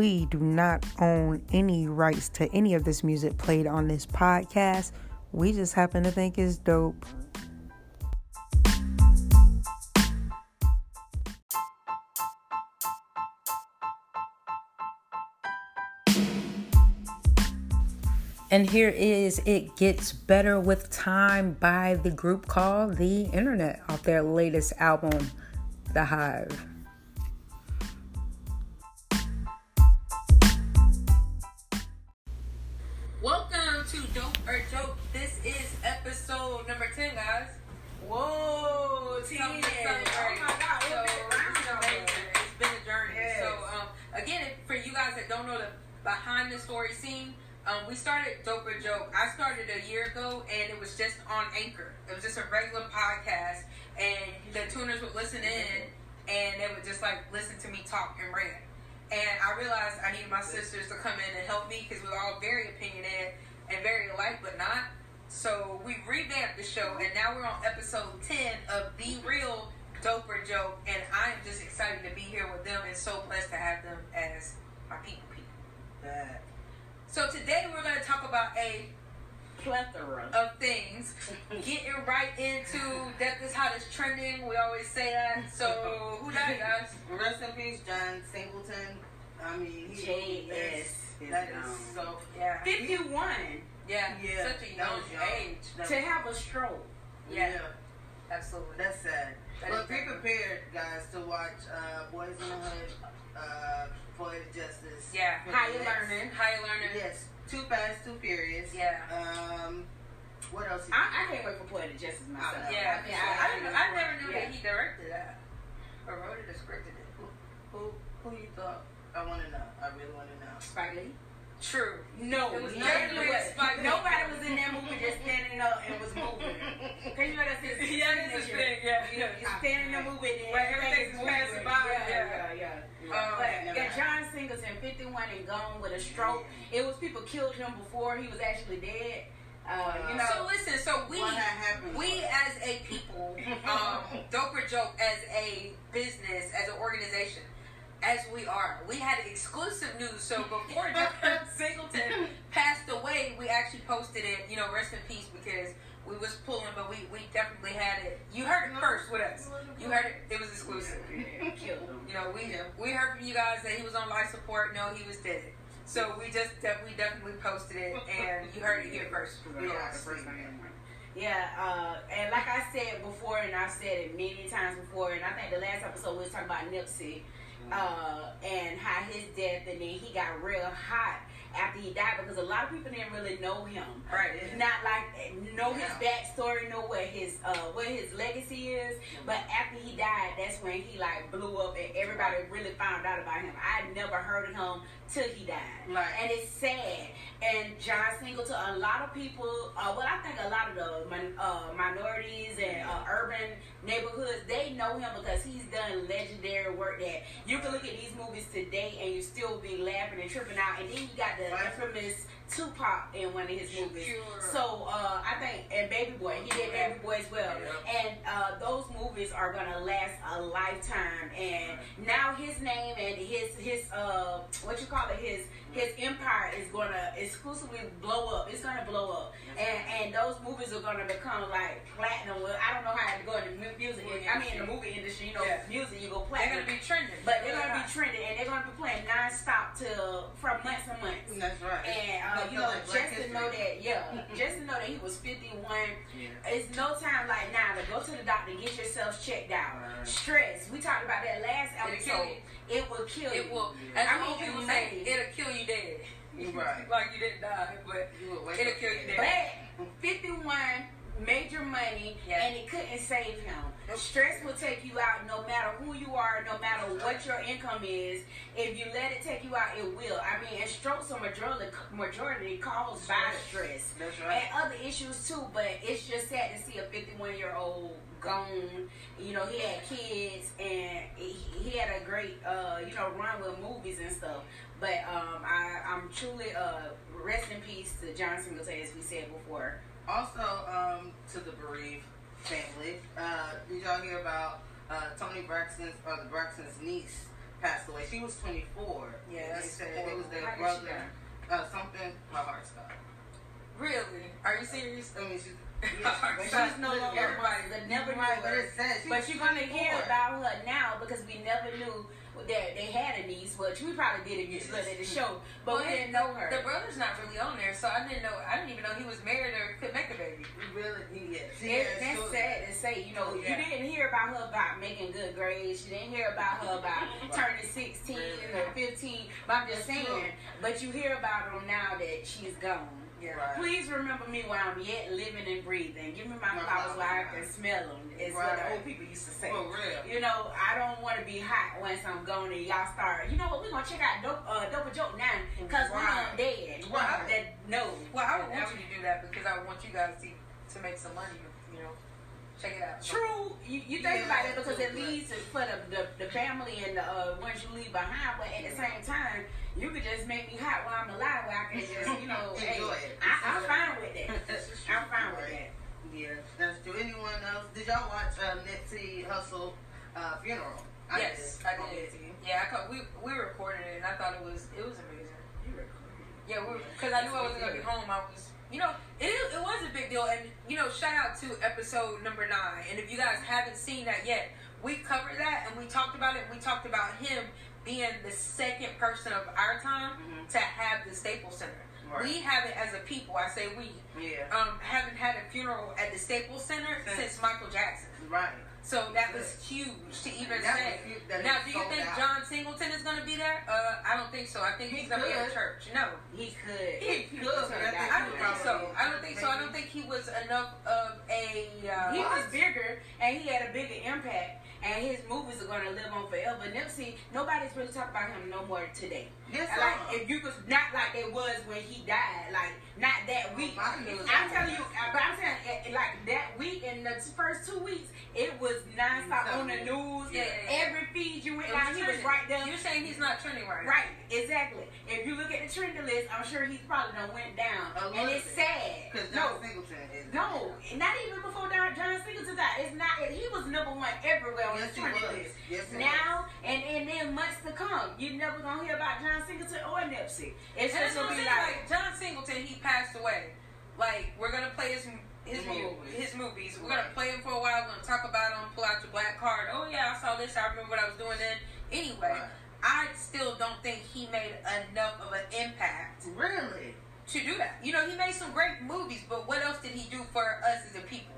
We do not own any rights to any of this music played on this podcast. We just happen to think it's dope. And here is It Gets Better with Time by the group called The Internet off their latest album, The Hive. And. And I realized I needed my sisters to come in and help me because we were all very opinionated and very alike, but not. So we revamped the show, and now we're on episode 10 of The Real Dope or Joke. And I am just excited to be here with them and so blessed to have them as my people. people. So today we're going to talk about a plethora. of things, getting right into Death is Hot is trending. We always say that. So who died, guys? Rest in peace, John Singleton. I mean, he J.S. That is so. Yeah. 51 Yeah. Yeah, Such a young young. age. That to have a stroke. Yeah. Yeah, Absolutely. that's sad. That but be prepared, guys, to watch uh, Boyz n the Hood, uh, Poetic Justice. Yeah. For How the you next- learning? Higher learner. Yes, Too Fast, Too Furious. Yeah. Um, what else? I. I can't wait for Poetic Justice myself. I know. Yeah, Yeah, I, I- didn't- I never knew Yeah. that he directed that. Or wrote it or scripted it. Who, Who, who you thought? I want to know. I really want to know. Spike Lee? True. No, It was no, definitely no, Spike Nobody was in that movie just standing up and was moving. Cause you know that's his Yeah, that's his thing, yeah, You, yeah. you stand in the movie and Right, everything's moving. passing by, Yeah, yeah. yeah, yeah. Um, but yeah. John Singleton, 51 and gone with a stroke. It was people killed him before he was actually dead. Uh, you know, So listen, so we What had happened? we as a people, um, dope or joke as a business, as an organization, as we are, we had exclusive news. So before John Singleton passed away, we actually posted it. You know, rest in peace because we was pulling, but we we definitely had it. You heard it first with us. You heard it. It was exclusive. killed him. You know, we we heard from you guys that he was on life support. No, he was dead. So we just def- we definitely posted it, and you heard it here first. Yeah, Yeah, uh, and like I said before, and I've said it many times before, and I think the last episode we was talking about Nipsey uh, and how his death, and then he got real hot after he died because a lot of people didn't really know him. Right. Not like know his backstory, know what his uh, what his legacy is. But after he died, that's when he like blew up, and everybody really found out about him. I never heard of him till he died, Right. and it's sad. And John Singleton, a lot of people, uh, well, I think a lot of the min- uh, minorities and uh, urban neighborhoods, they know him because he's done legendary work that you can look at these movies today and you still be laughing and tripping out. And then you got the Right. infamous Tupac in one of his movies. Sure. So uh, I think, and Baby Boy, he did Baby Boy as well. And uh, those movies are gonna last a lifetime. And now his name and his his uh what you call it his his empire is gonna exclusively blow up. It's gonna blow up. And and those movies are gonna become like platinum. Well, I don't know how to go in the mu- music. I mean, in the movie industry, you know, Yeah. music you go platinum. They're gonna be trending. but they're gonna be trending, and they're gonna be playing nonstop till from months and months. That's right. And uh, you know, like just to know that, yeah, just to know that he was 51. Yeah. It's no time like now to go to the doctor, get yourself checked out. Right. Stress. We talked about that last episode. you. It will kill you. It will. I As mean, people may. Say, it'll kill you dead. Right. like you didn't die, but You it'll kill you dead. dead. But 51 major money Yeah. and it couldn't save him. Stress will take you out no matter who you are, no matter what your income is. If you let it take you out, it will. I mean, and strokes are majority majority caused by stress. That's right. And other issues too, but it's just sad to see a 51 year old gone. You know, he had kids and he, he had a great, uh, you know, run with movies and stuff. But um, I, I'm truly uh, rest in peace to John Singleton, as we said before. Also, um, to the bereaved family, uh, did y'all hear about uh, Toni Braxton's or the Braxton's niece passed away. She was 24. Yeah, they said it was their How brother. Uh, something. My heart stopped. Really? Are you serious? I mean, she's. But she's no longer the never knew Right, but her. it says she But you're gonna hear 24. about her now because we never knew that they had a niece, which we probably did if you looked at the show, but Well, we didn't know her. The brother's not really on there, so I didn't know. I didn't even know he was married or could make a baby. Really? Yes. It, that's sad to say. You know, oh, Yeah. you didn't hear about her about making good grades. You didn't hear about her about turning 16 or 15. But I'm just That's true. saying. But you hear about her now that she's gone. Yeah. Right. Please remember me while I'm yet living and breathing. Give me my My flowers while I can smell them. Is what the old people used to say. For real. You know, I don't want to be hot once I'm gone and y'all start. You know what? We're gonna check out dope, uh, dope joke now because Right. we're dead. Right. That no. Well, I would want you to do that because I want you guys to to make some money. You know, check it out. True, you, you think Yeah, about it because it leads to for the, the, the family and the uh, ones you leave behind, but at the same time, you could just make me hot while I'm alive, where I can just, you know, hey, Enjoy it. I, I'm fine with that. I'm fine with that. Yeah, that's true. Anyone else? Did y'all watch uh, Nipsey Hussle uh, funeral? Yes, I did. Okay. Yeah, I caught, we we recorded it and I thought it was it was amazing. You recorded? It. Yeah, because I knew I wasn't gonna be home. I was, you know, it is- it was a big deal, and you know, shout out to episode number nine. And if you guys haven't seen that yet, we covered that and we talked about it. We talked about him being the second person of our time Mhm. to have the Staples Center. Right. We haven't, as a people, I say we, Yeah. um, haven't had a funeral at the Staples Center Since- since Michael Jackson. Right. So that was huge to even That say. was huge that now, do you think out. John Singleton is going to be there? Uh, I don't think so. I think He he's going to be at church. No, He could. He could, but I don't think so. I don't think so. I don't think he was enough of a. Uh, He was bigger and he had a bigger impact, and his movies are gonna live on forever. Nipsey, nobody's really talking about him no more today. Like if you could, not like it was when he died, like not that week. I'm telling you, uh, but I'm saying eh, like that week in the first two weeks, it was nonstop on the news. Yeah. Every feed you went down, he was right there. You're saying he's not trending right. now. Right, exactly. If you look at the trending list, I'm sure he's probably done went down, and it's sad. Because No, John Singleton is. no, not even before John Singleton died. It's not. He was number one everywhere on the trending list. Yes, now and and then months to come, you're never gonna hear about John Singleton or Nipsey. It's And just gonna be like, Like John Singleton, he passed away. Like we're gonna play his his Movies. movies. his movies. We're Right. gonna play him for a while. We're gonna talk about him. Pull out your black card. Oh yeah, I saw this. I remember what I was doing then. Anyway, Right. I still don't think he made enough of an impact Really? to do that. You know, he made some great movies, but what else did he do for us as a people?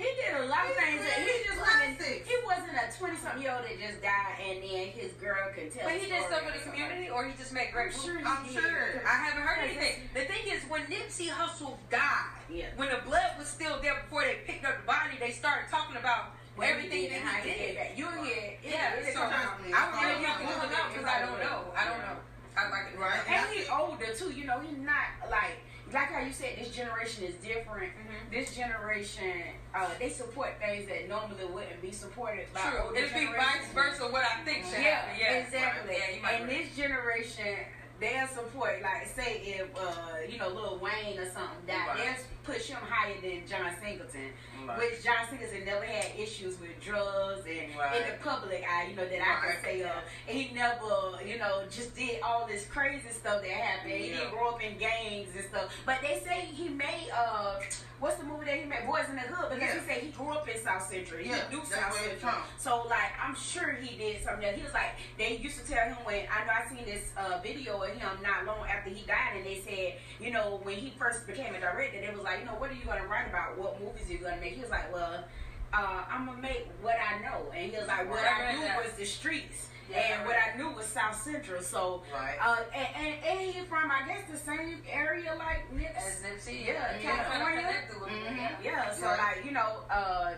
He did a lot of things. That he just wasn't. He wasn't a twenty something year old that just died and then his girl could tell. But he did stuff for the community, or he just made great I'm sure I'm did. sure. I haven't heard anything. The thing is, when Nipsey Hussle died, Yeah. when the blood was still there before they picked up the body, they started talking about he everything did that he did. that. You'll hear. Yeah, It'll so I would Yeah. really not Google it because I don't know. I don't know. I like it. Right. And he's older too. You know, he's not like like how you said. This generation is different. Mhm. This generation, uh, they support things that normally wouldn't be supported by True. It'd be vice versa. What I think should Yeah, happen. Yeah, exactly. Yeah, and right. this generation, they'll support. Like, say if uh, you know Lil Wayne or something died, Right. they'll push him higher than John Singleton. Right. Which John Singleton never had issues with drugs and Right. in the public eye, you know, that I can say of. And he never, you know, just did all this crazy stuff that happened. He didn't grow up in gangs and stuff. But they say he made uh what's the movie that he made? Boyz n the Hood, because Yeah. he said he grew up in South Central. He Yeah, knew South Central. So like I'm sure he did something else. He was like they used to tell him when I know I seen this uh, video of him not long after he died and they said, you know, when he first became a director, they was like, you know, what are you gonna write about? What movies are you gonna make? He was like, Well, uh, I'm gonna make what I know and he was like, What I knew was the streets. Yeah, and what. I knew was South Central, so Right. uh, and, and, and he from I guess the same area like As Nips. Nipsey, Yeah, you California. connected with him, Mhm. yeah. Yeah, so Right. like you know, uh,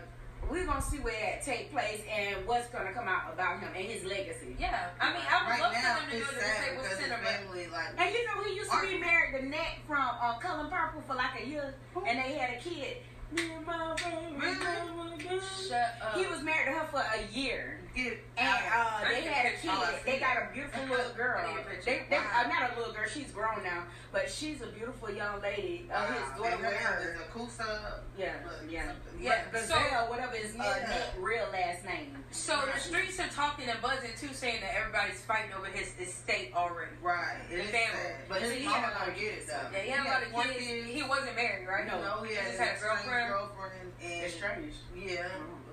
we're gonna see where that take place and what's gonna come out about him and his legacy. Yeah, I mean, I would right love now, for them to do it's it in the sad Staples because his Center, but family, like, And you know he used to be married to Nat from uh, Color Purple for like a year, and they had a kid. Me and my baby, Really? my God. shut up. He was married to her for a year. Get And uh, they had a kid. I see They got a beautiful little girl. I need. They, they, Wow. uh, not a little girl. She's grown now, but she's a beautiful young lady. Uh, his daughter with her is her. Akosua. Yeah, yeah, something. Yeah, But so- Gazelle, whatever his uh, Yeah. net real last name. So the streets are talking and buzzing too, saying that everybody's fighting over his estate already. Right. It The is family. sad. But his he mama had a lot gonna of get it kids. though. Yeah, he had a lot of one kids. He wasn't married, right? No, know, he He had just a had a girlfriend. girlfriend and Estranged. Yeah,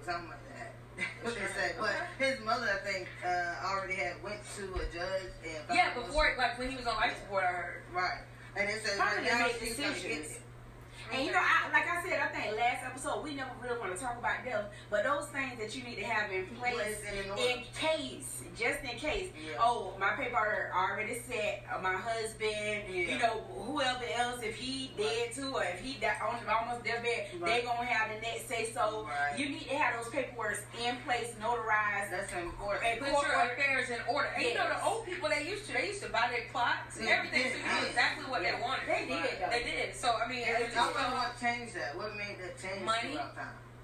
something like that. What they say. But his mother, I think, uh, already had went to a judge and Yeah, before like when he was on life support, I heard. right. And they said right now she's gonna get it. And you know, I, like I said, I think last episode we never really want to talk about them, but those things that you need to have in place in in case, just in case. Yeah. Oh, my paper already set. Uh, my husband, you know, whoever else, if he dead too, or if he died on almost deathbed, they Right. gonna have the next say so. Right. You need to have those paperwork in place, notarized. That's important. And Put your affairs in order. And you know the old people they used to they used to buy their plots and Yeah, everything, so you knew exactly what Yeah. they wanted. They did, though. They did. So I mean, And it I just wonder what changed that. What made that change Money?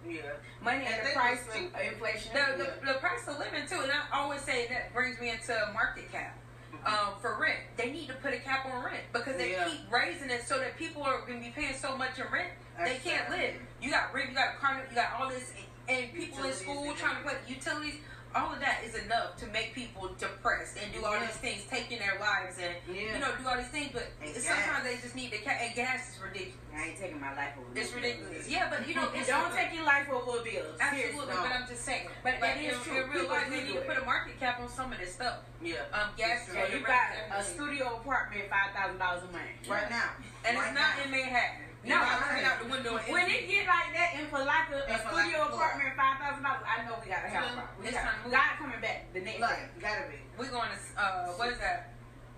Yeah. Money And and the price cheap. inflation. the, the, the price of living too, and I always say that brings me into market cap. Um, for rent, they need to put a cap on rent because they Yeah. keep raising it so that people are going to be paying so much in rent they can't sad. live. You got rent, you got car, you got all this, and people in school trying to put utilities. All of that is enough to make people depressed and do all Yeah. these things, taking their lives and Yeah. you know do all these things. But And sometimes gas. they just need the ca- and gas is ridiculous. I ain't taking my life over. It's ridiculous. bills. Yeah, but you know, it's don't take your life over a bill. Absolutely, but I'm just saying. But Like, that is in, true. In real life, they need to put a market cap on some of this stuff. Yeah. Um, gas, Yeah, you got a studio apartment, five thousand dollars a month. Right now. and right it's not now. in Manhattan. No, saying- out the window. and When it get like that in for like a, a And studio like apartment, five thousand dollars, I know we gotta have a True. problem. We It's got. God coming back the next day gotta be. we're going to uh, what is that?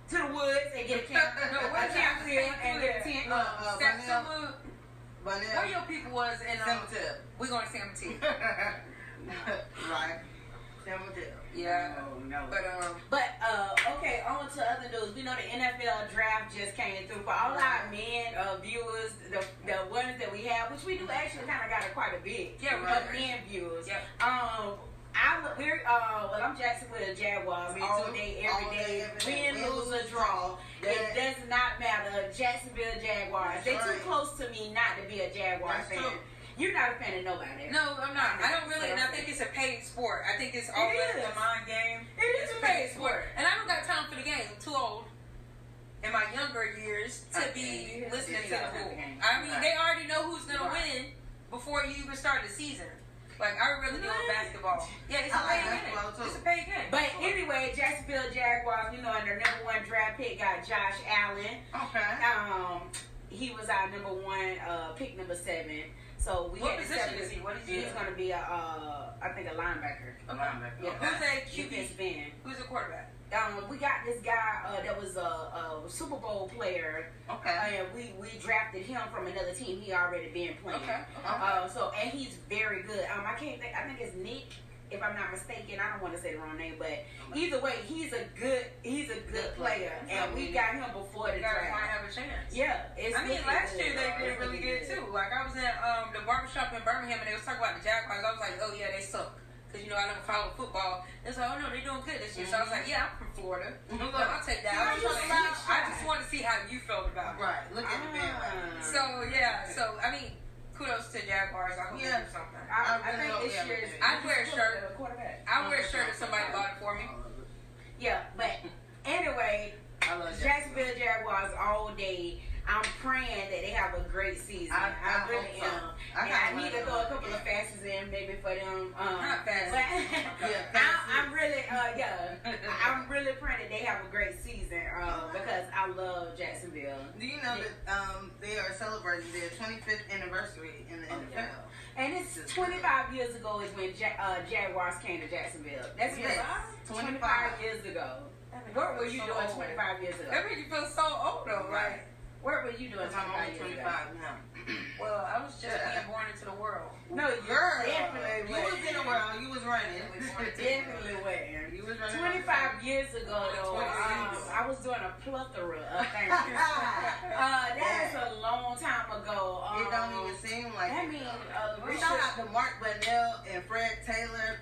to the woods and get a camp, No, a where's camp field and get a tent. Uh, uh. But Where your people was in um. We're going to San Mateo. right. Yeah. Oh. But um, But uh, okay, on to other news. We know the NFL draft just came through for all our men uh, viewers, the the ones that we have, which we do actually kind of got a, quite a bit. Yeah, right. men viewers. Yep. Um. I, we're, uh, well, I'm Jacksonville Jaguars Me all too. day, All every day, day. Win, lose, or draw. Yeah. It does not matter. Jacksonville Jaguars. That's They too right. close to me not to be a Jaguars That's fan. true. You're not a fan of nobody. no, I'm not. I don't really, and I think it's a paid sport. I think it's It always is. a mind game. It is It's a paid sport. and I don't got time for the game. I'm too old. In my younger years, to Okay. be listening to the yeah, bull. yeah. I mean, Right. they already know who's gonna Right. win before you even start the season. Like I really do with What? basketball. Yeah, it's a I like paid game. It's a paid game. But anyway, Jacksonville Jaguars, you know, and their number one draft pick got Josh Allen. Okay. Um, he was our number one uh, pick, number seven. So we What had position is he? What is he? He's going to be a, uh, I think, a linebacker. A linebacker. Yeah. Who's a QB? End. Who's the quarterback? Um, we got this guy uh, that was a, a Super Bowl player, Okay. and we, we drafted him from another team. He already been playing. Okay. Uh, so and he's very good. Um, I can't think. I think it's Nick, if I'm not mistaken. I don't want to say the wrong name, but either way, he's a good. He's a good player, and we got him before the You guys might have a chance. Yeah, it's I mean, last good, year they did really looking good too. Like I was in um, the barbershop in Birmingham and they was talking about the Jaguars. I was like, oh yeah, they suck. Cause you know I don't follow football. It's like, oh no, they're doing good this year. So I was like, yeah, I'm from Florida. So I'll take that. I, was just, I just want to see how you felt about it. Right. Look at the Ah. bandwagon. So yeah, so I mean, kudos to Jaguars. I hope Yeah. they do something. I, I I think this we have year's. a- I'd wear a shirt. a quarterback. I wear a shirt if somebody bought it for me. Yeah, but anyway, I love Jacksonville Jaguars all day. I'm praying that they have a great season. I- I, I really hope so. am. I and I need to throw a couple of fastest in maybe for them. Um, Not fast. But Yeah, I'm. I'm really, uh, yeah, I'm really praying that they have a great season uh, because I love Jacksonville. Do you know that um, they are celebrating their 25th anniversary in the Oh, NFL? yeah. And it's 25 years ago is when ja- uh, Jaguars came to Jacksonville. That's Yes, right. 25. 25 years ago. What were you So doing old. 25 years ago? That make you feel so old though, right? What were you doing I'm 25 only 25 now. Well, I was just Yeah. being born into the world. No, you Girl, definitely you was in the world. You was running. Definitely were. You was running. 25 years ago, though, um, I was doing a plethora of things. uh, that is a long time ago. Um, It don't even seem like I mean, uh, we Risha- shout out to Mark Brunell and Fred Taylor.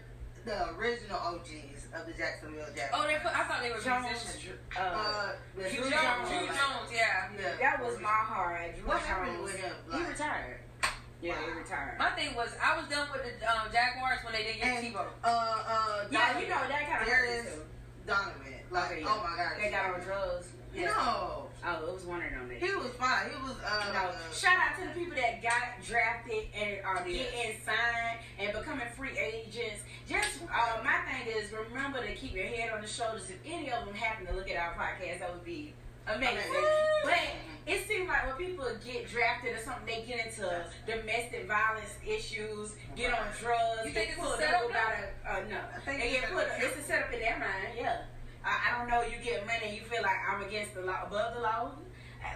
The original OGs of the Jacksonville Jack. Oh, they put. I thought they were Jones, musicians. uh, Uh, the Drew Drew Jones. Drew Jones. Yeah. Yeah. that was my heart. Drew What happened with him? He retired. Yeah, he Wow. retired. My thing was, I was done with the um, Jaguars when they didn't get And, Tebow. uh, uh, Yeah, you know that kind of hurt me Darius too. Donovan. Like, Okay, yeah. oh my god. They got on drugs. Yeah. No. Oh, it was one of them. He was fine. He was, uh, know, shout out to the people that got drafted and are getting signed and becoming free agents. Just uh, my thing is remember to keep your head on the shoulders. If any of them happen to look at our podcast, that would be amazing. But it seems like when people get drafted or something, they get into domestic violence issues, get on drugs, You they think it's pull a up about a uh, no. I think They get put. It's a setup in their mind. Yeah. I, I don't know. You get money, you feel like I'm against the law, above the law.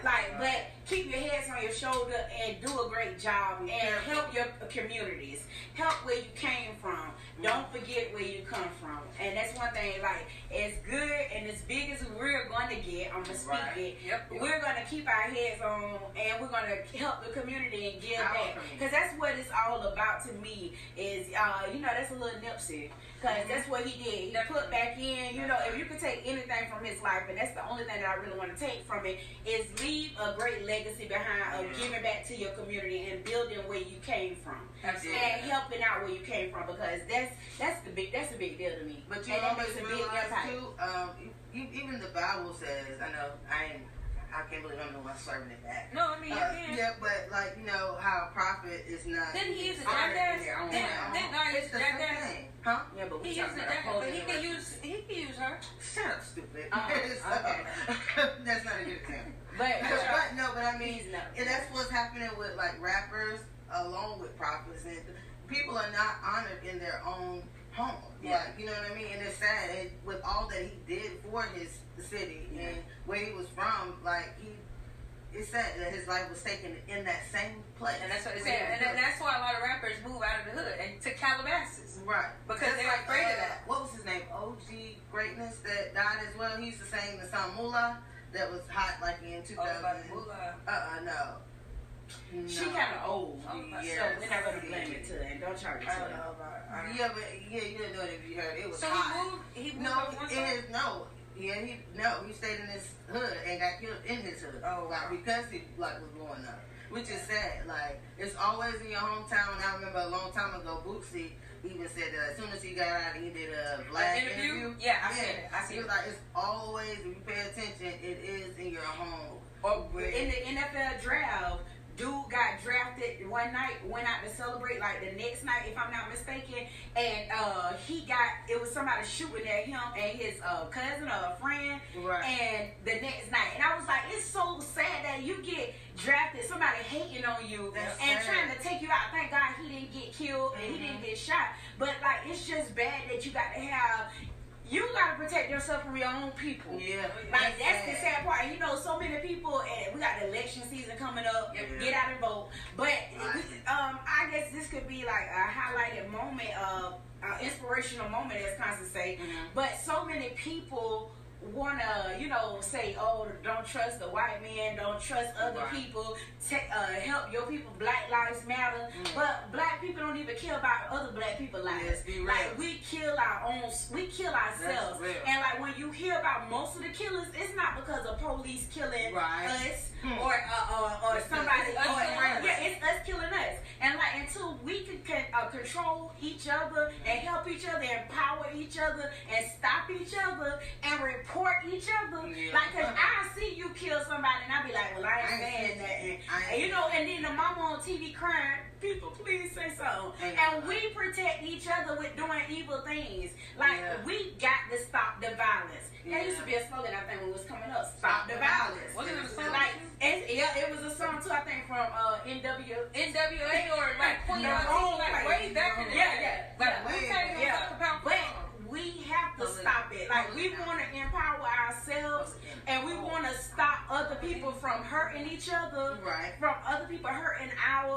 Like, but keep your heads on your shoulder and do a great job and help your communities. Help where you came from. Don't forget where you come from. And that's one thing. Like, as good and as big as we're going to get, I'm gonna speak Right. it. Yep. We're gonna keep our heads on, and we're gonna help the community and give back. Because that's what it's all about to me. Is uh, you know, that's a little Nipsey. Because that's what he did. He put back in. You know, if you could take anything from his life, and that's the only thing that I really want to take from it, is leave a great legacy behind of giving back to your community and building where you came from. Absolutely. And helping out where you came from because that's that's the big that's a big deal to me. But you and that always makes a big realize too, um, even the Bible says, I know, I ain't, I can't believe I'm the one serving it back. No, I mean, Uh, you can. yeah, but like you know how a prophet is not. Didn't he use a honored jackass? in their own Didn't- house. didn't I use It's the jackass? thing. Huh? Yeah, but we He used talking it about that, but he can use he can use her. Shut up, stupid. So, okay. that's not a good example. But, But, but no, but I mean, and that's what's happening with like rappers along with prophets, and people are not honored in their own home. Yeah. Like you know what I mean? And it's sad. And with all that he did for his city Yeah. and where he was from, like he. It's sad that his life was taken in that same place. And that's what they say. And then that's why a lot of rappers move out of the hood and to Calabasas. Right. Because Just they're afraid of uh, that. What was his name? OG Greatness that died as well. He used to sing the song Moolah that was hot like in 2000. Oh, about the. Uh-uh, no. No. She kind of old, Oh, so we're not gonna blame it to her. And don't charge it to her. know about I don't know. Yeah, but yeah, you didn't know it if you heard it. Was So hot. he moved he moved No, it no. Yeah, he no, he stayed in his hood and got killed in his hood. Oh, like wow. because he like was growing up, which is sad. Like it's always in your hometown. I remember a long time ago, Bootsy even said that as soon as he got out, he did a black interview? interview. Yeah, I seen it. I was it. like, it's always if you pay attention, it is in your home. Or in the NFL draft, dude got drafted one night, went out to celebrate like the next night, if I'm not mistaken, and uh, he got it was somebody shooting at him and his uh, cousin or a friend, Right. and the next night, and I was like, it's so sad that you get drafted, somebody hating on you That's and sad. trying to take you out. Thank God he didn't get killed and he Mm-hmm. didn't get shot, but like it's just bad that you got to have. You gotta protect yourself from your own people. Yeah, Like that's the sad part. And you know, so many people, and we got the election season coming up. Yeah. Get out and vote. But Right. um, I guess this could be like a highlighted moment of uh, inspirational moment, as Constance say. Mhm. But so many people wanna, you know, say, oh, don't trust the white man, don't trust other Right. people, take, uh, help your people. Black lives matter. Mhm. But black people don't even care about other black people lives. Let's be real. Like we kill our own, we kill ourselves. And like when you hear about most of the killers, it's not because of police killing Right. us Hmm. or uh, or, or It's somebody. us or, us. yeah, it's us killing us. And like until we can, can uh, control each other and help each other, empower each other, and stop each other and report each other. Yeah. Like, cause I see you kill somebody and I be like, well, I ain't saying nothing. And you know, and then the mama on TV crying, people, please say something. Ain't And we protect each other with doing evil things. Like Yeah. we got to stop the violence. That used to be a slogan I think when it was coming up. Stop the violence. Wasn't it a song? Like yeah, it was a song too. I think from uh, NW. NWA or like Queen Yeah. Like way back in the Yeah, yeah. Like Way we even Yeah. talk But to stop it. Like we want to empower ourselves, and we want to stop other people from hurting each other. Right. From other people hurting our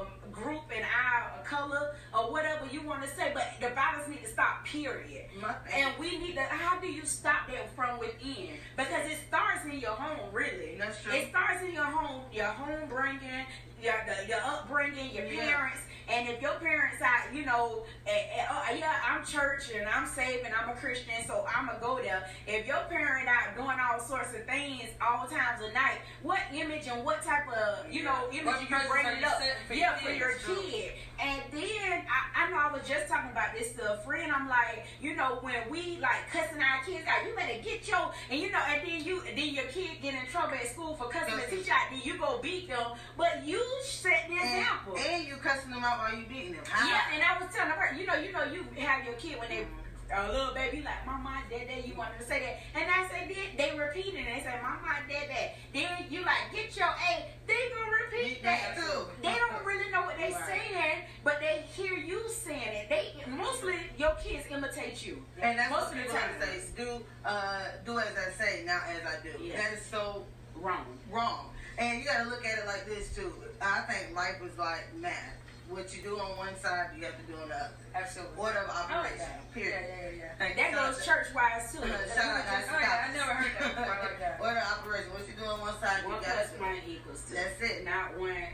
um, group and our color or whatever you want to say. But the violence need to stop. Period. And we need to. How do you stop that from within? Because it starts in your home, really. That's true. It starts in your home, your home bringing, your the, your upbringing, your Yeah. parents. And if your parents are, you know, eh, eh, oh, yeah, I'm church and I'm saved and I'm a Christian, so I'm gonna go there. If your parent out doing all sorts of things all times of night, what image and what type of, you know, image What you presence bring are it you up? for yeah, for your too? kid. And then I, I know I was just talking about this to a friend. I'm like, you know, when we like cussing our kids out, you better get your and you know, and then you then your kid get in trouble at school for cussing the teacher out, then you go beat them. But you set the And, example. and you cussing them out you beating them. How? Yeah, and I was telling her, you know, you know, you have your kid when they a little baby like, Mama, Dad, Dad, you wanted to say that, and I said, then they repeat it, and they say, Mama, Dad, Dad. Then you like, get your A, they gonna repeat that. too. They don't really know what they Right. saying, but they hear you saying it. They mostly your kids imitate you. And that's most what of the people time. say. Do uh, do as I say, not as I do. Yeah. That is so Wrong. wrong. And you gotta look at it like this too. I think life is like math. What you do on one side, you have to do on the other. Absolutely. Order of oh, like operation. that. Period. yeah, yeah. Thank That you. goes church wise too. Shout out to Oh, yeah, I never heard that before. I like that. Order of operation. What you do on one side, you One got plus to. one equals two. That's it. Not one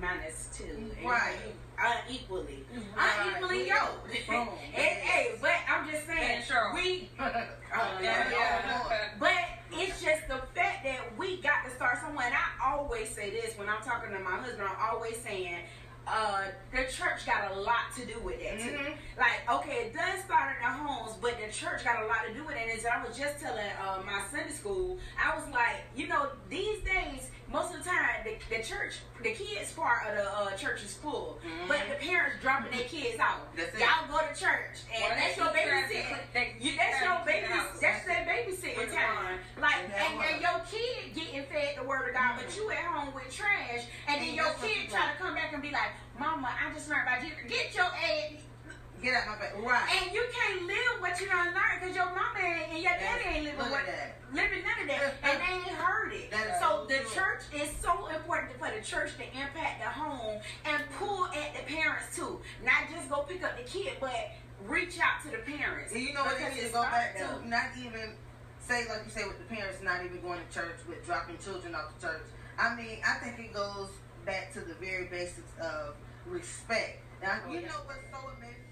minus two. Right. you- Unequally. Mm-hmm. Right. Unequally yoked. Boom. and, hey, but I'm just saying, sure. we Oh, Yeah, yeah. But it's just the fact that we got to start somewhere. And I always say this when I'm talking to my husband. I'm always saying, uh, the church got a lot to do with that too. Mhm. Like, okay, it does start in the homes, but the church got a lot to do with it. And as I was just telling uh, my Sunday school, I was like, you know, these days, most of the time, the, the church, the kids part of the uh, church is full, Mhm. but the parents dropping their kids out. Y'all go to church, and Well, that's your babysitting. they You, that's your baby. That's their babysitting time. Like, And and, and your kid getting fed the word of God, but you at home with trash, and then And your kid try to come back and be like, "Mama, I just learned about Jesus." Get your ass. Get out my face. Right. And you can't live what you don't learn because your mama ain't, and your daddy ain't living what that. living none of that, and they ain't heard it. That is So the church is so important for the church to impact the home and pull at the parents too. Not just go pick up the kid, but reach out to the parents. And you know what it to go back to? Not even say like you say with the parents not even going to church with dropping children off the church. I mean, I think it goes back to the very basics of respect. Now Oh, you yeah. know what's so amazing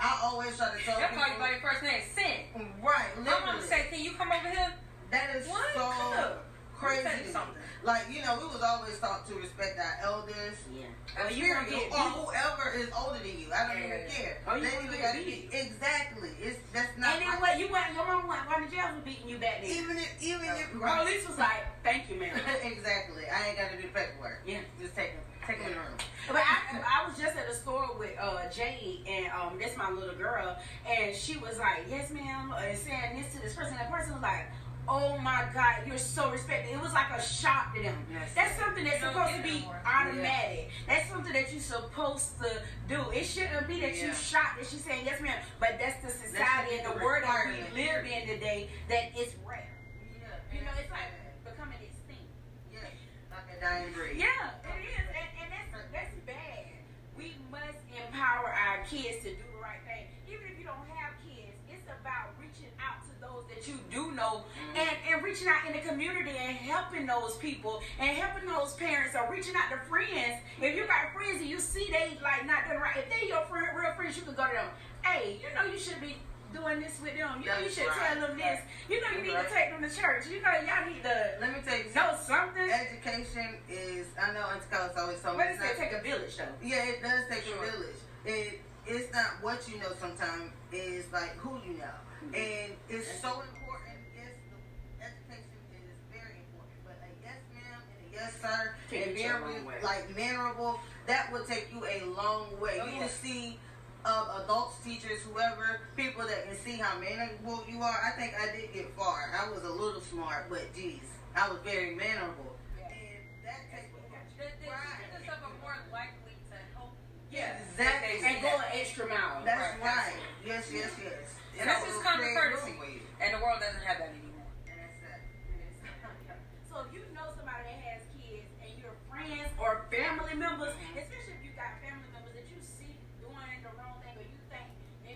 I always try to tell That's call you by your first name, Sin. right, My mom literally. say, "Can you come over here?" That is What? so crazy. let me tell you to me. something. Like you know, we was always taught to respect our elders. Yeah. Or Or oh, you Period. gonna get or beat. whoever is older than you. I don't Yeah. even care. Or you They gonna even gotta be exactly. It's that's not. And then what you went, your mom went, went to jail for beating you back then. Even if, even if, The police was like, "Thank you, ma'am." exactly. I ain't got to do paperwork. Yeah. Just take them, take them in the room. But I, I was just at the store with uh, Jade, and um, that's my little girl, and she was like, "Yes, ma'am," and saying this to this person. That person was like, "Oh my God, you're so respected." It was like a shock to them. Yes. That's something that's supposed to be no more. automatic. That's something that you're supposed to do. It shouldn't be that you Yeah. shocked that she's saying yes, ma'am. But that's the society be and the the world that we live in today. That it's rare. You know, it's like becoming extinct. yeah, like a dying breed. Yeah, it is, and, and that's that's bad. We must empower our kids to do the right thing. Even if you don't have kids, it's about reaching out to those that you do know mm-hmm. and, and reaching out in the community and helping those people and helping those parents or reaching out to friends. If you got friends and you see they like not doing right, if they your friend, real friends, you can go to them. Hey, you know you should be doing this with them. You know you should right. tell them this. You know you need Right. to take them to church. You know y'all need to Let me tell you know something. Education is. I know Auntie Carlos always me. But it not- take a village though. Yeah, it does take Sure. a village. It it's not what you know sometimes, it's like who you know. Mm-hmm. And it's so important. Yes, education is very important. But a yes ma'am and a yes sir Take and very like mannerable, that will take you a long way. Oh, you yeah. will see uh, adults, teachers, whoever, people that can see how mannerable you are. I think I did get far. I was a little smart, but geez, I was very mannerable. Yeah. And that takes The, the Right. teachers and more likely to help. Yeah, Exactly. And go an extra mile. That's Right, right. Yes, yes, yes. And that's just common courtesy. room. And the world doesn't have that anymore. And that's that. So if you know somebody that has kids and you're friends or family members, Mm-hmm. especially if you got family members that you see doing the wrong thing or you think they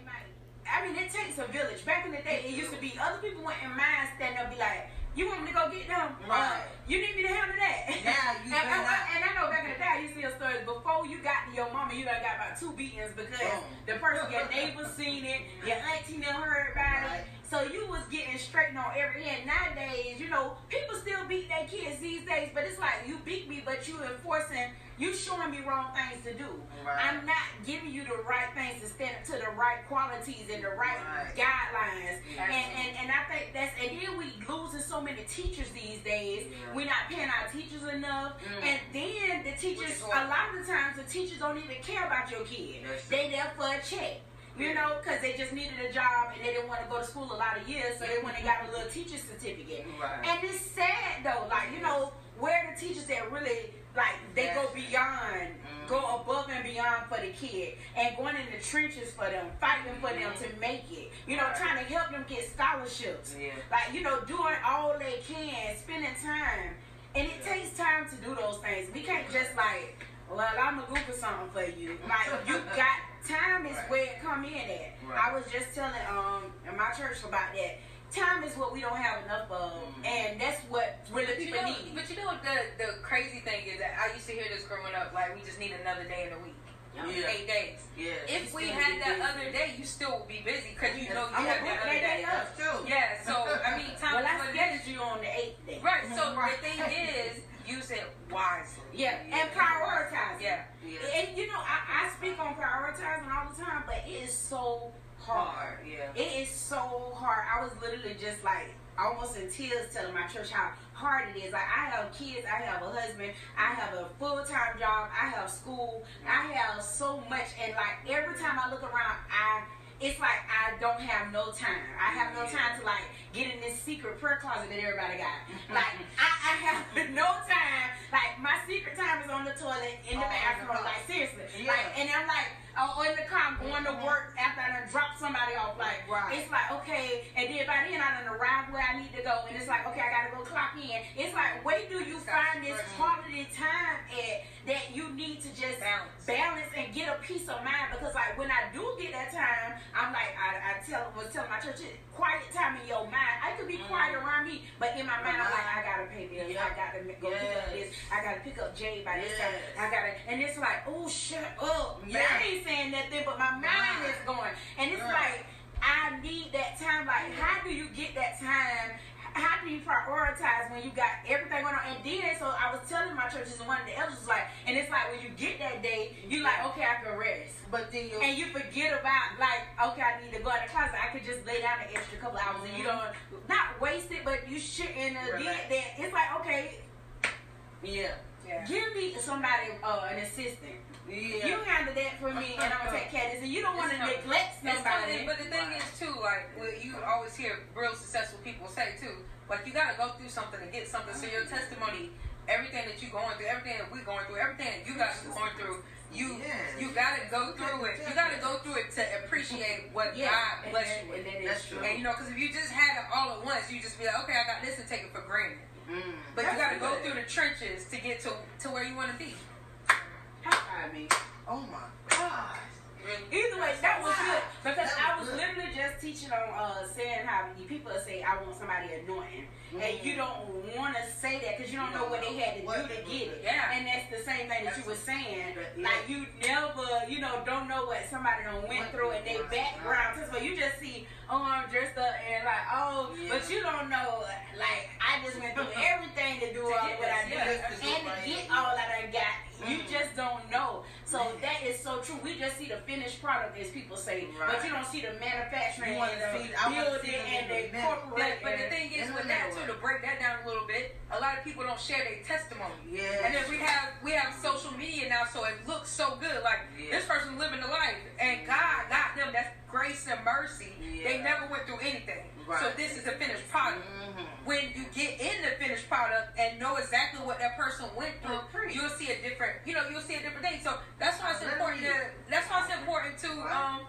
might. I mean, it takes a village. Back in the day, it used to be other people went in mind stand up, be like, You want me to go get them? Right. Uh, you need me to handle that? Yeah, you and, better I, and I know back in the day, I used to hear stories before you got to your mama, you done got about two beatings because the person, your neighbor seen it, your auntie never heard about Right. it. So you was getting straightened on every hand. Nowadays, you know, people still beat their kids these days, but it's like you beat me, but you enforcing, you showing me wrong things to do. Right. I'm not giving you the right things to stand up to the right qualities and the right, Right. guidelines. And, and and I think that's and then we losing so many teachers these days. Yeah. We're not paying our teachers enough. Mm. And then the teachers a lot of the times the teachers don't even care about your kid. That's They there for a check. You know, because they just needed a job and they didn't want to go to school a lot of years, so they went and got a little teacher certificate. Right. And it's sad though, like you know, where the teachers that really like they go Yes. beyond, Mhm. go above and beyond for the kid, and going in the trenches for them, fighting for them to make it. You know, Right. trying to help them get scholarships. Yeah. Like you know, doing all they can, spending time, and it takes time to do those things. We can't just like, well, I'm gonna Google something for you. Like you got time is Right. where it come in at. Right. I was just telling um in my church about that. Time is what we don't have enough of, Mhm. and that's what really But you people know, need. but you know what the the crazy thing is that I used to hear this growing up. Like we just need another day in the week, Yeah. eight days. Yeah. If we had that busy. other day, you still would be busy because you know you I'm have gonna that other day. day up. That's true. Yeah, so I mean, time well, is I what scheduled you on the eighth day. Right. So Right. the thing is, use it wisely. Yeah, and prioritize. Yeah. Yeah. And you know, I, I speak on prioritizing all the time, but it is so hard. Hard. Yeah. It is so hard. I was literally just like almost in tears telling my church how hard it is. Like I have kids, I have a husband, I have a full time job, I have school, I have so much, and like every time I look around, I it's like I don't have no time. I have no time to like get in this secret prayer closet that everybody got. Like I, I have no time. Like my secret time is on the toilet in the Oh, bathroom. Like seriously. Yeah. Like and I'm like oh, in the car, I'm going to work after I done dropped somebody off. Like, Right. it's like, okay, and then by then I done arrived where I need to go, and it's like, okay, I gotta go clock in. It's like, where do you find this quality time at that you need to just Balance. balance and get a peace of mind? Because like when I do get that time, I'm like, I, I tell was telling my church, quiet time in your mind. I could be mm-hmm. quiet around me, but in my mind, I'm like, uh-huh. I gotta pay bills. I gotta go pick up this. I gotta pick up Jay by this time. I gotta, and it's like, oh shut up. Yeah. I ain't saying nothing, but my mind is going, and it's like I need that time. Like, how mm-hmm. do you get that time? How do you prioritize when you got everything going on? And then, so I was telling my churches, and one of the elders was like, and it's like when you get that day, you're like, okay, I can rest. But then you And you forget about like, okay, I need to go in the closet. I could just lay down an extra couple hours, and you don't not waste it, but you shouldn't uh, Relax. get that. It's like, okay, yeah. Yeah. give me somebody, uh, an assistant. Yeah. You handle that for me, and I'm gonna take care of this. And you don't want to neglect It's somebody. but the thing is too, like what you always hear real successful people say too, like you gotta go through something to get something. So your testimony, everything that you're going through, everything that we're going through, everything that you guys are going through, you Yes. you gotta go through it. You gotta go through it to appreciate what Yeah, God bless you with. and that is That's true. true. And you know, because if you just had it all at once, you just be like, okay, I got this and take it for granted. Mm. But you gotta go through the trenches to get to to where you want to be. Me. Oh my gosh. Either way, that was good because I was literally just teaching on uh, saying how you- people say I want somebody anointing, and you don't want to say that because you don't know what they had to do to get it. Yeah. And that's the same thing that you were saying. Like you never, you know, don't know what somebody done went through in their background. So you just see, oh, I'm dressed up and like, oh, Yeah. but you don't know, like, I just went through everything to do all what I did, and to get all that I got. You just don't know. So that is so true. We just see the finished product, as people say, but you don't see the manufacturing You and the see- I wanna building and the corporate. But, but the thing is with that too, to break that down a little bit, a lot of people don't share their testimony. Yes. And then we have we have social media now, so it looks so good. Like Yeah. this person living the life, and God got them. That's grace and mercy. They never went through anything. So this is a finished product. Mhm. When you get in the finished product and know exactly what that person went through, Oh, you'll see a different. You know, you'll see a different thing. So that's why it's important to. That's why it's important to um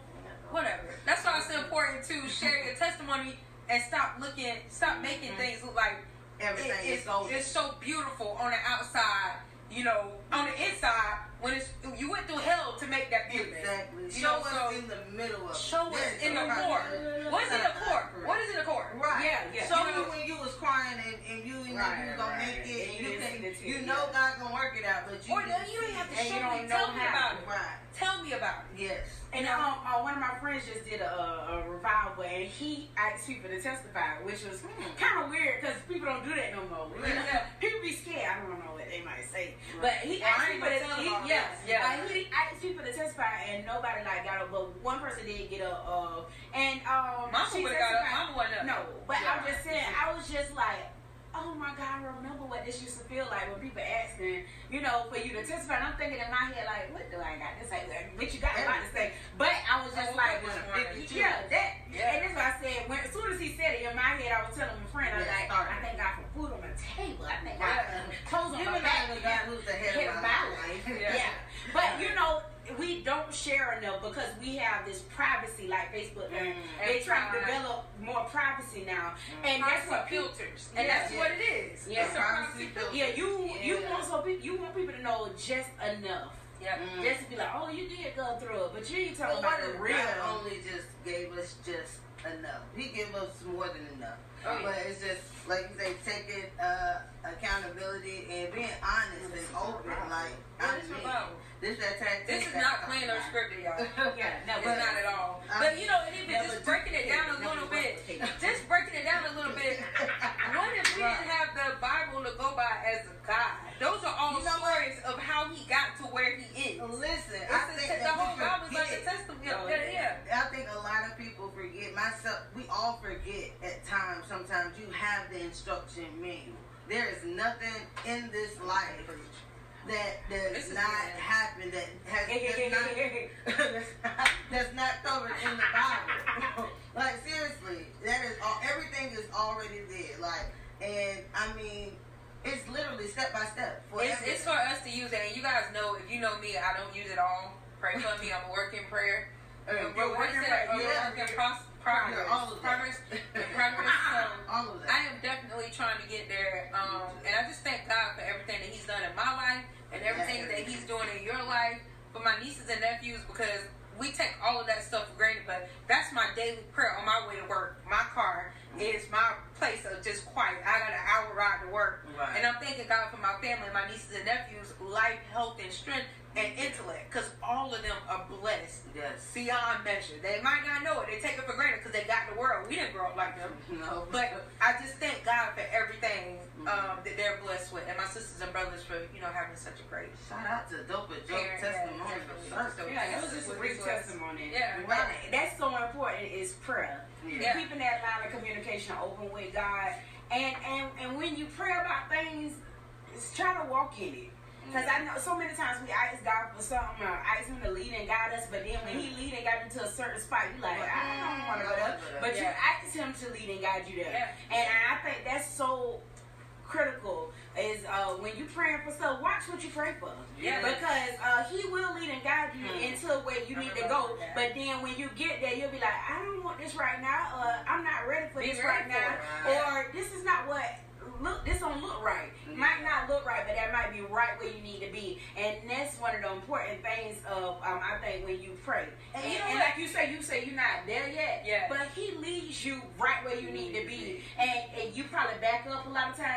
whatever. That's why it's important to share your testimony and stop looking, stop making Mhm. things look like Everything it- is it's, golden. it's so beautiful on the outside, you know, on the inside when it's you went through hell to make that beauty. Exactly. You Show know, us so in the middle of it. show us in the right. core. What is in the core? What is in the core? Right. Yeah, yeah. Show You know- you when you was crying and and you you know Right, you gonna right. make it, And and you you can, see you know yeah. God gonna work it out, but you Or just you don't have to And you show me. know Tell me how. about it. right. Tell me about it. Yes. And um, uh, one of my friends just did a, a revival, and he asked people to testify, which was Hmm. kind of weird because people don't do that no more. You know, Yeah. People be scared. I don't know what they might say, but he I asked people to, he, yeah. Yeah. he asked people to testify, and nobody like got up, but one person did get up. Uh, and um, Mama she would've got up. Mama wasn't up. No, but I'm just saying, I was just like. Oh my God! I remember what this used to feel like when people asking, you know, for you to testify. And I'm thinking in my head, like, what do I got to say? what you got a lot to say. But I was just Oh, like, it- yeah, that. Yeah. And that's what I said. When, as soon as he said it in my head, I was telling my friend, I was like. I thank God for food on my table. I thank God for clothes on my back. God who's the head of my life. Yeah. Yeah. But you know, we don't share enough because we have this privacy like Facebook. And Mm. they try to develop more privacy now. And that's what filters, and Yeah. that's what it is. Yeah. It's a privacy filter. yeah, you you want so people you want people to know just enough. Yeah. Mm. Just to be like, oh, you did go through it, but you ain't talking But about what the real. God only just gave us just enough? He gave us more than enough. Oh. But it's just like you say, taking uh, accountability and being honest and open. Like What I is mean, about? this that tactic. This is not I'm planned or scripted, y'all. yeah, no, It's but- not at all. I- But you know, and even just breaking it down a little bit, just breaking it down a little bit. What if we didn't have the Bible to go by as a guide? Those are all You know what? stories of how he got to where he is. Listen, It's I the, think the whole we Bible is like a forget- testament. Oh, Yeah, yeah. I think a lot of people forget myself. We all forget at times. Sometimes you have the instruction manual. There is nothing in this life that does not happen that has does not, that's not that's not covered in the Bible. like seriously, that is all. Everything is already there. Like, and I mean, it's literally step by step. For It's, it's for us to use it, and you guys know if you know me, I don't use it all. Pray for me. I'm a work in prayer. We're you're working right- We're yeah, working progress. Yeah, all of. Progress. Progress. So all of that. I am definitely trying to get there. Um, and I just thank God for everything that He's done in my life and everything that He's doing in your life for my nieces and nephews because we take all of that stuff for granted. But that's my daily prayer on my way to work. My car is my place of just quiet. I got an hour ride to work. Right. And I'm thanking God for my family, my nieces and nephews, life, health, and strength and intellect because all of them are blessed yes. beyond measure. They might not know it. They take it for granted because they got the world. We didn't grow up like them. No. But I just thank God for everything um, that they're blessed with, and my sisters and brothers for you know having such a great. Shout out to Dope and Joke Parent, Testimony definitely. for Sunday. Yeah, that was just a brief testimony. Yeah. But that's so important is prayer. Yeah. Keeping that line of communication open with God. And and and when you pray about things, it's try to walk in it. Because I know so many times we ask God for something or ask Him to lead and guide us, but then when He lead and guide you to a certain spot, you like, I don't want to go there. But you ask Him to lead and guide you there. And I think that's so critical is uh, when you praying for stuff, watch what you pray for. Yeah. Because uh, he will lead and guide you Hmm. into where you need to go. But then when you get there, you'll be like, I don't want this right now. Uh, I'm not ready for Be this right now. it. Or this is not what look. This don't look right. Might not look right, but that might be right where you need to be. And that's one of the important things of um, I think when you pray. And, And you know and like you say, you say you're not there yet. Yeah. But he leads you right where you need to be. And, and you probably back up a lot of times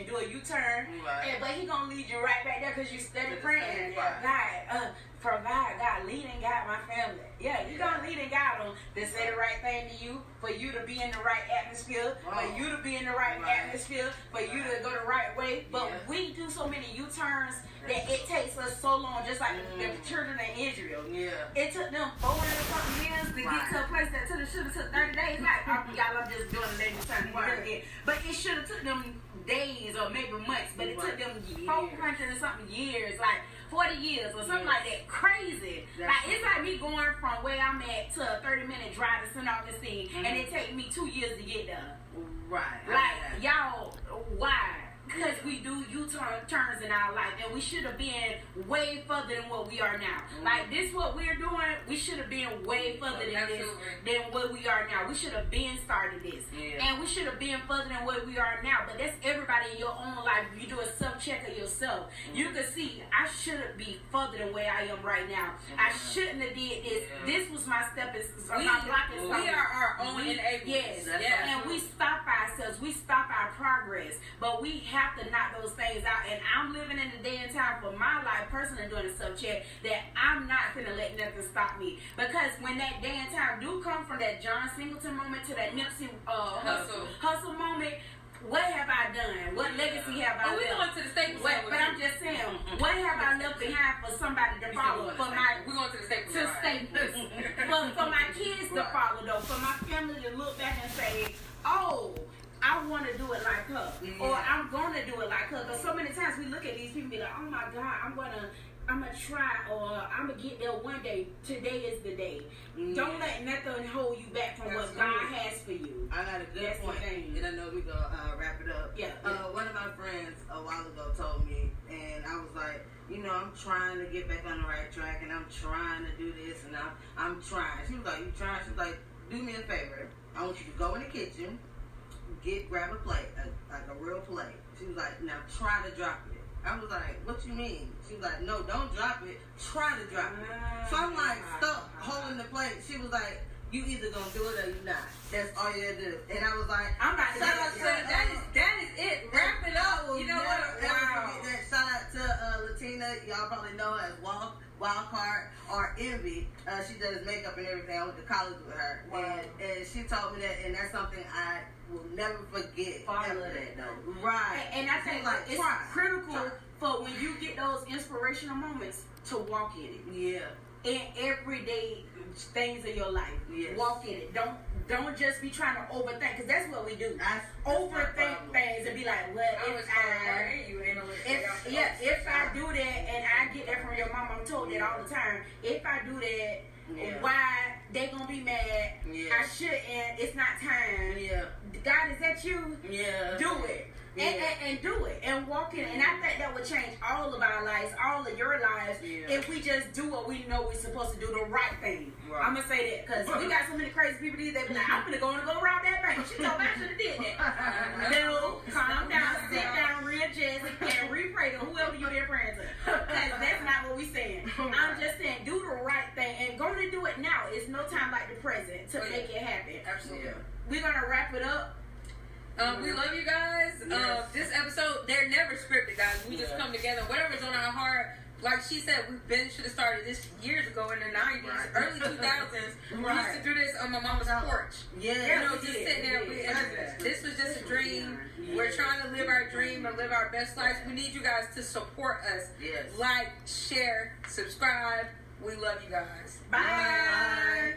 and do a U-turn. Right. And, but he gonna lead you right back there because you steady praying. God, uh, provide, God, lead and guide my family. Yeah, you gonna lead and guide them to say the right thing to you, for you to be in the right atmosphere, Wow. for you to be in the right, Right. atmosphere, for you to go the right way. But Yeah. we do so many U-turns that it takes us so long, just like Mm. the children in Israel. Yeah. It took them 400 something years to Right. get to a place that should have should have took 30 days. Like, oh, y'all, I'm just doing the lady turn. Right. But it should have took them days or maybe months, but it took them Years. 400 or something years, like 40 years or something Yes. like that. Crazy. That's like, it's like me going from where I'm at to a 30 minute drive to St. Augustine, Mhm. And it take me two years to get there. Right. Like, y'all, why? Because we do U-turn turns in our life, and we should have been way further than what we are now. Mm-hmm. Like this, what we're doing, we should have been way further than Absolutely. this than what we are now. We should have been started this, yeah. and we should have been further than what we are now. But that's everybody in your own life. You do a self check of yourself. Mm-hmm. You can see I shouldn't be further than where I am right now. Mm-hmm. I shouldn't have did this. Yeah. This was my stepping. We, my blocking we are our own enablers. Yes, yes. and we stop ourselves. We stop our progress, but we have to knock those things out. And I'm living in the day and time for my life, personally doing a sub check that I'm not gonna let nothing stop me. Because when that day and time do come from that John Singleton moment to that Nipsey uh, Hussle. Hussle moment, what have I done? What legacy have I left? we going to the Staples what, But I'm just saying, what have I left behind for somebody to follow? For my we going to the Staples. To Staples. for, for my kids to follow though, for my family to look back and say, oh, I want to do it like her, yeah. or I'm gonna do it like her. Because so many times we look at these people and be like, oh my God, I'm gonna I'm gonna try or I'm gonna get there one day. Today is the day. Mm. Don't let nothing hold you back from That's what God has for you. I got a good That's point, and I know we're gonna uh, wrap it up. Yeah, uh, One of my friends a while ago told me, and I was like, you know, I'm trying to get back on the right track, and I'm trying to do this, and I'm I'm trying. She was like, you trying? She was like, do me a favor. I want you to go in the kitchen, get grab a plate, a, like a real plate. She was like, now try to drop it. I was like, what you mean? She was like, no, don't drop it. Try to drop it. So I'm like, stop holding the plate. She was like, you either gonna do it or you not. That's all you gotta do. And I was like, I'm about to shout out to that is that is it. Wrap it up. You know what? Wow. That. Shout out to uh, Latina. Y'all probably know her as Wild, Wild Card or Envy. Uh, she does makeup and everything. I went to college with her, wow. and, and she told me that, and that's something I will never forget. Follow that though. Right. And, and I think like it's try, critical try. for when you get those inspirational moments to walk in it. Yeah. In everyday things in your life. Yes. Walk in it. Don't don't just be trying to overthink because that's what we do. That's, that's overthink things and be like, well, if I, if, yeah, if I do that and I get that from your mom, I'm told that all the time. If I do that yeah. why they gonna be mad. Yeah. I shouldn't. It's not time. Yeah. God, is that you? Yeah. Do it. Yeah. And, and, and, do it and walk in. And I think that would change all of our lives, all of your lives, yeah. if we just do what we know we're supposed to do, the right thing. Right. I'm gonna say that because we got so many crazy people these days. Be like, I'm gonna go and go around that bank. She told me I should have did that. no, calm down, sit down, jazzy, and repray to whoever you been praying to. Because that's not what we're saying. I'm just saying, do the right thing and go to do it now. It's no time like the present to oh, make it happen. Absolutely. We're gonna wrap it up. Um, we love you guys. Yes. Um, this episode, they're never scripted, guys. We yeah. just come together. Whatever's on our heart. Like she said, we've been should have started this years ago in the nineties, right. early two thousands. right. We used to do this on my mama's porch. Yeah, you know, just sitting there. We, this was just a dream. Yeah. We're trying to live our dream and live our best lives. We need you guys to support us. Yes. Like, share, subscribe. We love you guys. Bye. Bye.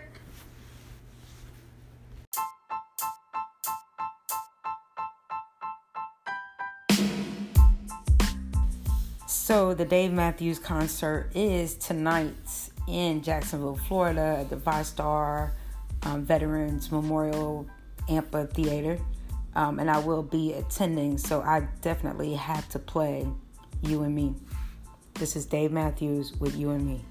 So the Dave Matthews concert is tonight in Jacksonville, Florida, at the VyStar um, Veterans Memorial Amphitheater, um, and I will be attending. So I definitely have to play "You and Me." This is Dave Matthews with "You and Me."